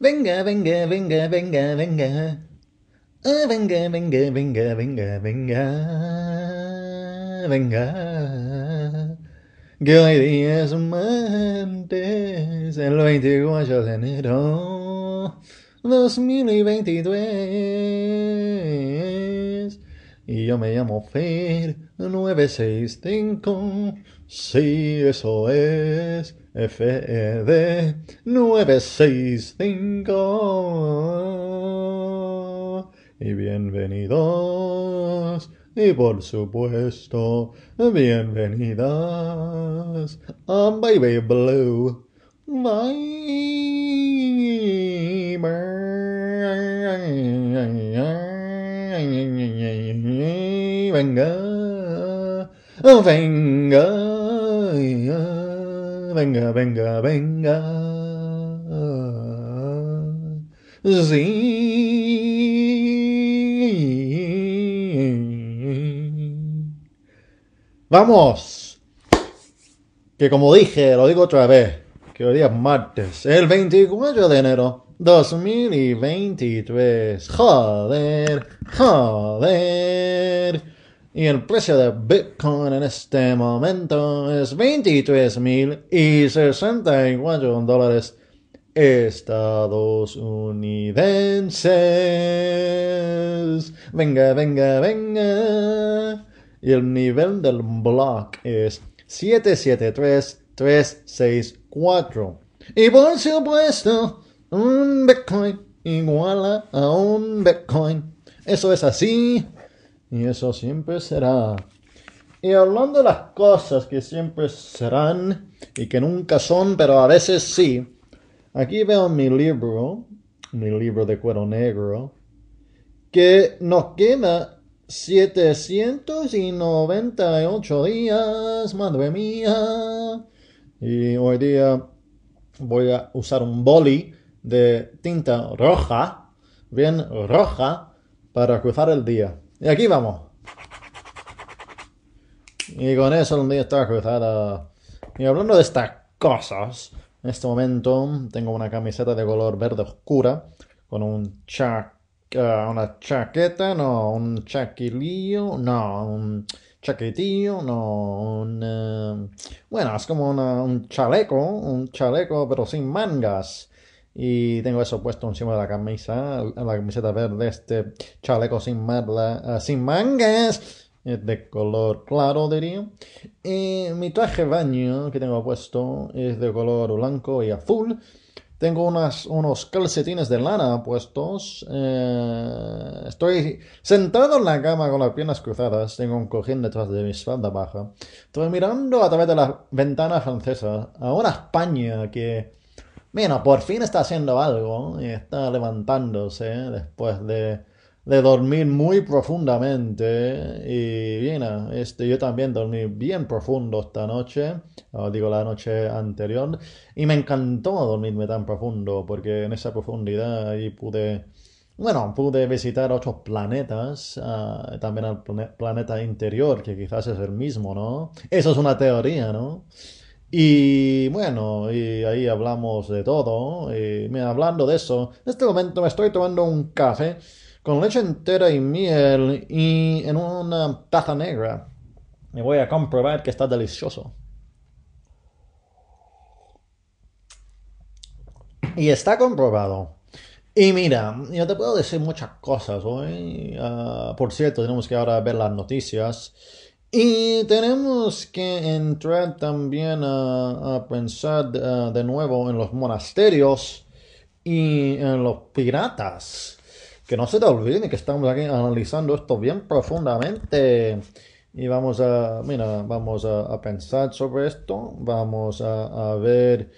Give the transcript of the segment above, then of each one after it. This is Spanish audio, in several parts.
Venga, venga, venga, venga, venga. Ah, venga, venga, venga, venga, venga. Venga. Que hoy día es martes, el 24 de enero 2023. Y yo me llamo Fer 965. Sí, eso es FED 965. Y bienvenidos. Y por supuesto, bienvenidas a Baby Blue. Bye. Venga, venga, venga, venga, venga. Sí. Vamos. Que como dije, lo digo otra vez, que hoy es martes, el 24 de enero 2023. Joder, joder. Y el precio de Bitcoin en este momento es 23.064 dólares estadounidenses. Venga, venga, venga. Y el nivel del block es 773364. Y por supuesto, un Bitcoin igual a un Bitcoin. Eso es así. Y eso siempre será. Y hablando de las cosas que siempre serán y que nunca son, pero a veces sí. Aquí veo mi libro, mi libro de cuero negro, que nos queda 798 días, madre mía. Y hoy día voy a usar un boli de tinta roja, bien roja, para cruzar el día. Y aquí vamos. Y con eso el día está cruzado. Y hablando de estas cosas, en este momento tengo una camiseta de color verde oscura con un cha uh, una chaqueta, no, un chaquilillo, no, un chaquetillo, no, un... Uh, bueno, es como una, un chaleco, un chaleco pero sin mangas. Y tengo eso puesto encima de la camisa, la camiseta verde, este chaleco sin, marla, uh, sin mangas de color claro, diría. Y mi traje de baño que tengo puesto es de color blanco y azul. Tengo unas, unos calcetines de lana puestos. Eh, estoy sentado en la cama con las piernas cruzadas. Tengo un cojín detrás de mi espalda baja. Estoy mirando a través de la ventana francesa a una España que, bueno, por fin está haciendo algo y está levantándose después de de dormir muy profundamente y bien, este, yo también dormí bien profundo esta noche, digo la noche anterior, y me encantó dormirme tan profundo porque en esa profundidad ahí pude, bueno, pude visitar otros planetas, uh, también al planeta interior, que quizás es el mismo, ¿no? Eso es una teoría, ¿no? Y bueno, y ahí hablamos de todo. Y mira, hablando de eso, en este momento me estoy tomando un café con leche entera y miel y en una taza negra. Y voy a comprobar que está delicioso. Y está comprobado. Y mira, yo te puedo decir muchas cosas hoy. Uh, por cierto, tenemos que ahora ver las noticias. Y tenemos que entrar también a, pensar uh, de nuevo en los monasterios y en los piratas que no se te olvide que estamos aquí analizando esto bien profundamente. Y vamos a, mira, vamos a, pensar sobre esto, vamos a, ver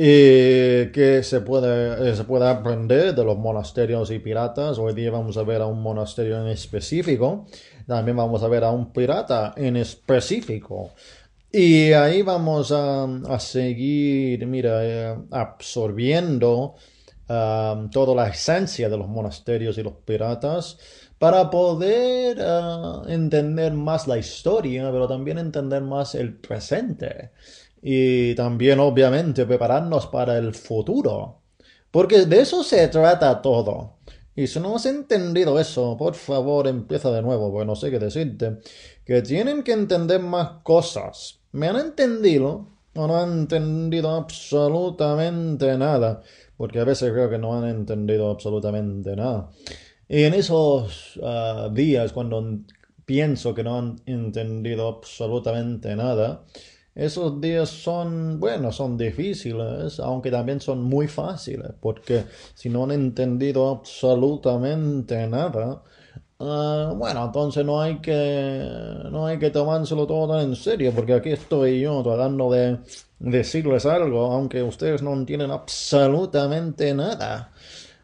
eh, qué se puede, eh, se puede aprender de los monasterios y piratas. Hoy día vamos a ver a un monasterio en específico, también vamos a ver a un pirata en específico. Y ahí vamos a, a seguir, mira, eh, absorbiendo toda la esencia de los monasterios y los piratas para poder ah, entender más la historia, pero también entender más el presente y también obviamente prepararnos para el futuro. Porque de eso se trata todo. Y si no has entendido eso, por favor empieza de nuevo, porque no sé qué decirte. Que tienen que entender más cosas. ¿Me han entendido? O no han entendido absolutamente nada. Porque a veces creo que no han entendido absolutamente nada. Y en esos ah, días, cuando pienso que no han entendido absolutamente nada, esos días son, bueno, son difíciles, aunque también son muy fáciles, porque si no han entendido absolutamente nada, ah, bueno, entonces no hay que, no hay que tomárselo todo tan en serio, porque aquí estoy yo tratando de decirles algo, aunque ustedes no entienden absolutamente nada.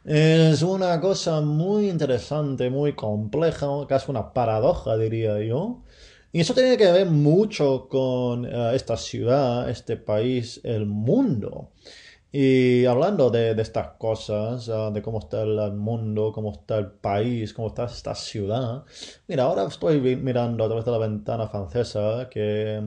Es una cosa muy interesante, muy compleja, casi una paradoja, diría yo. Y eso tiene que ver mucho con eh, esta ciudad, este país, el mundo. Y hablando de, estas cosas, ah, de cómo está el mundo, cómo está el país, cómo está esta ciudad, mira, ahora estoy mirando a través de la ventana francesa que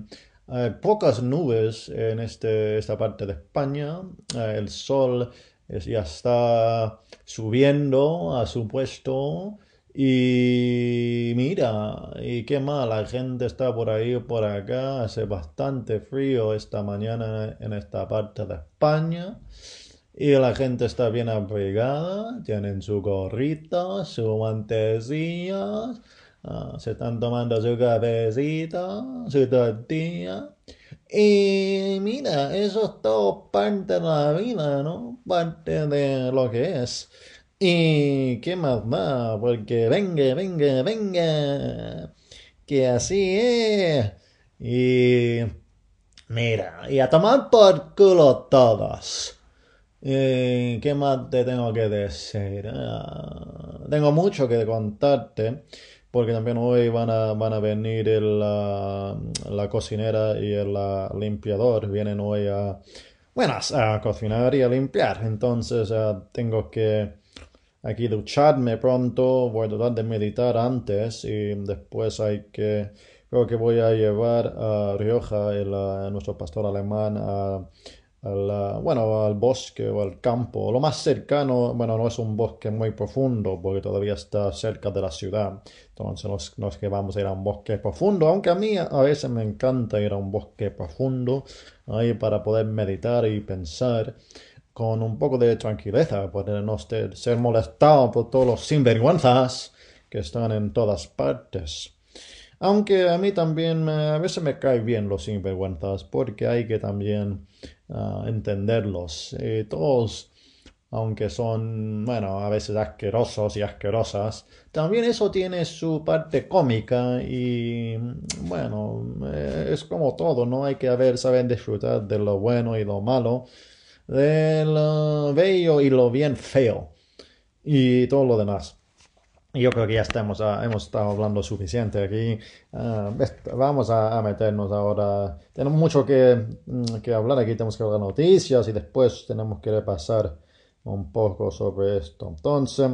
hay pocas nubes en este, esta parte de España, eh, el sol ya está subiendo a su puesto y mira, y qué mal, la gente está por ahí por acá, hace bastante frío esta mañana en esta parte de España. Y la gente está bien abrigada, tienen su gorrito, su mantesillas, ah, se están tomando su cabecita, su tortilla. Y mira, eso es todo parte de la vida, ¿no? Parte de lo que es. ¿Y qué más va? Porque venga, venga, venga. Que así es. Y mira, y a tomar por culo todos. ¿Qué más te tengo que decir? Ah, tengo mucho que contarte. Porque también hoy van a, van a venir la, la, cocinera y el limpiador. Vienen hoy a, bueno, a cocinar y a limpiar. Entonces ah, tengo que aquí ducharme pronto, voy a tratar de meditar antes y después hay que, creo que voy a llevar a Rioja, el, nuestro pastor alemán, a, bueno, al bosque o al campo, lo más cercano, bueno, no es un bosque muy profundo porque todavía está cerca de la ciudad, entonces no es, que vamos a ir a un bosque profundo, aunque a mí a veces me encanta ir a un bosque profundo, ahí para poder meditar y pensar con un poco de tranquilidad, para no ser molestado por todos los sinvergüenzas que están en todas partes. Aunque a mí también a veces me caen bien los sinvergüenzas, porque hay que también ah, entenderlos. Y todos, aunque son, bueno, a veces asquerosos y asquerosas, también eso tiene su parte cómica y, bueno, eh, es como todo, ¿no? Hay que haber, saber disfrutar de lo bueno y lo malo de lo bello y lo bien feo y todo lo demás. Yo creo que ya estamos, ah, hemos estado hablando suficiente aquí. Ah, vamos a, meternos ahora. Tenemos mucho que, mm, que, hablar aquí. Tenemos que hablar noticias y después tenemos que repasar un poco sobre esto. Entonces,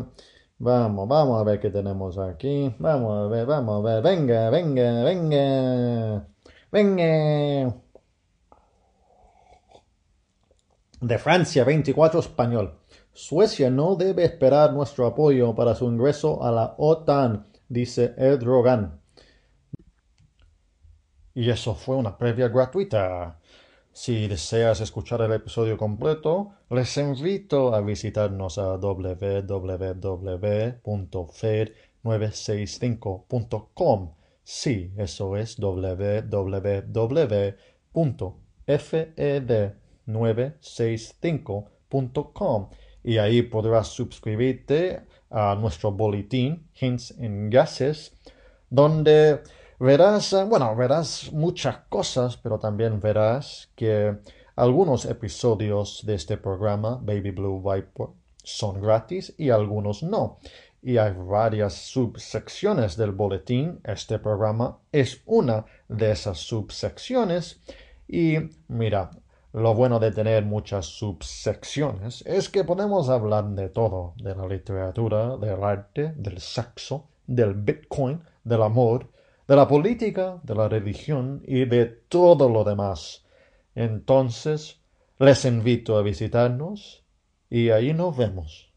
vamos, vamos a ver qué tenemos aquí. Vamos a ver, vamos a ver. Venga, venga, venga. Venga. De Francia 24 español. Suecia no debe esperar nuestro apoyo para su ingreso a la OTAN, dice Erdogan. Y eso fue una previa gratuita. Si deseas escuchar el episodio completo, les invito a visitarnos a www.fed965.com. Sí, eso es www.fed 965.com y ahí podrás suscribirte a nuestro boletín Hints and Gases donde verás, eh, bueno, verás muchas cosas, pero también verás que algunos episodios de este programa Baby Blue Viper son gratis y algunos no. Y hay varias subsecciones del boletín. Este programa es una de esas subsecciones. Y mira, lo bueno de tener muchas subsecciones es que podemos hablar de todo, de la literatura, del arte, del sexo, del Bitcoin, del amor, de la política, de la religión y de todo lo demás. Entonces, les invito a visitarnos y ahí nos vemos.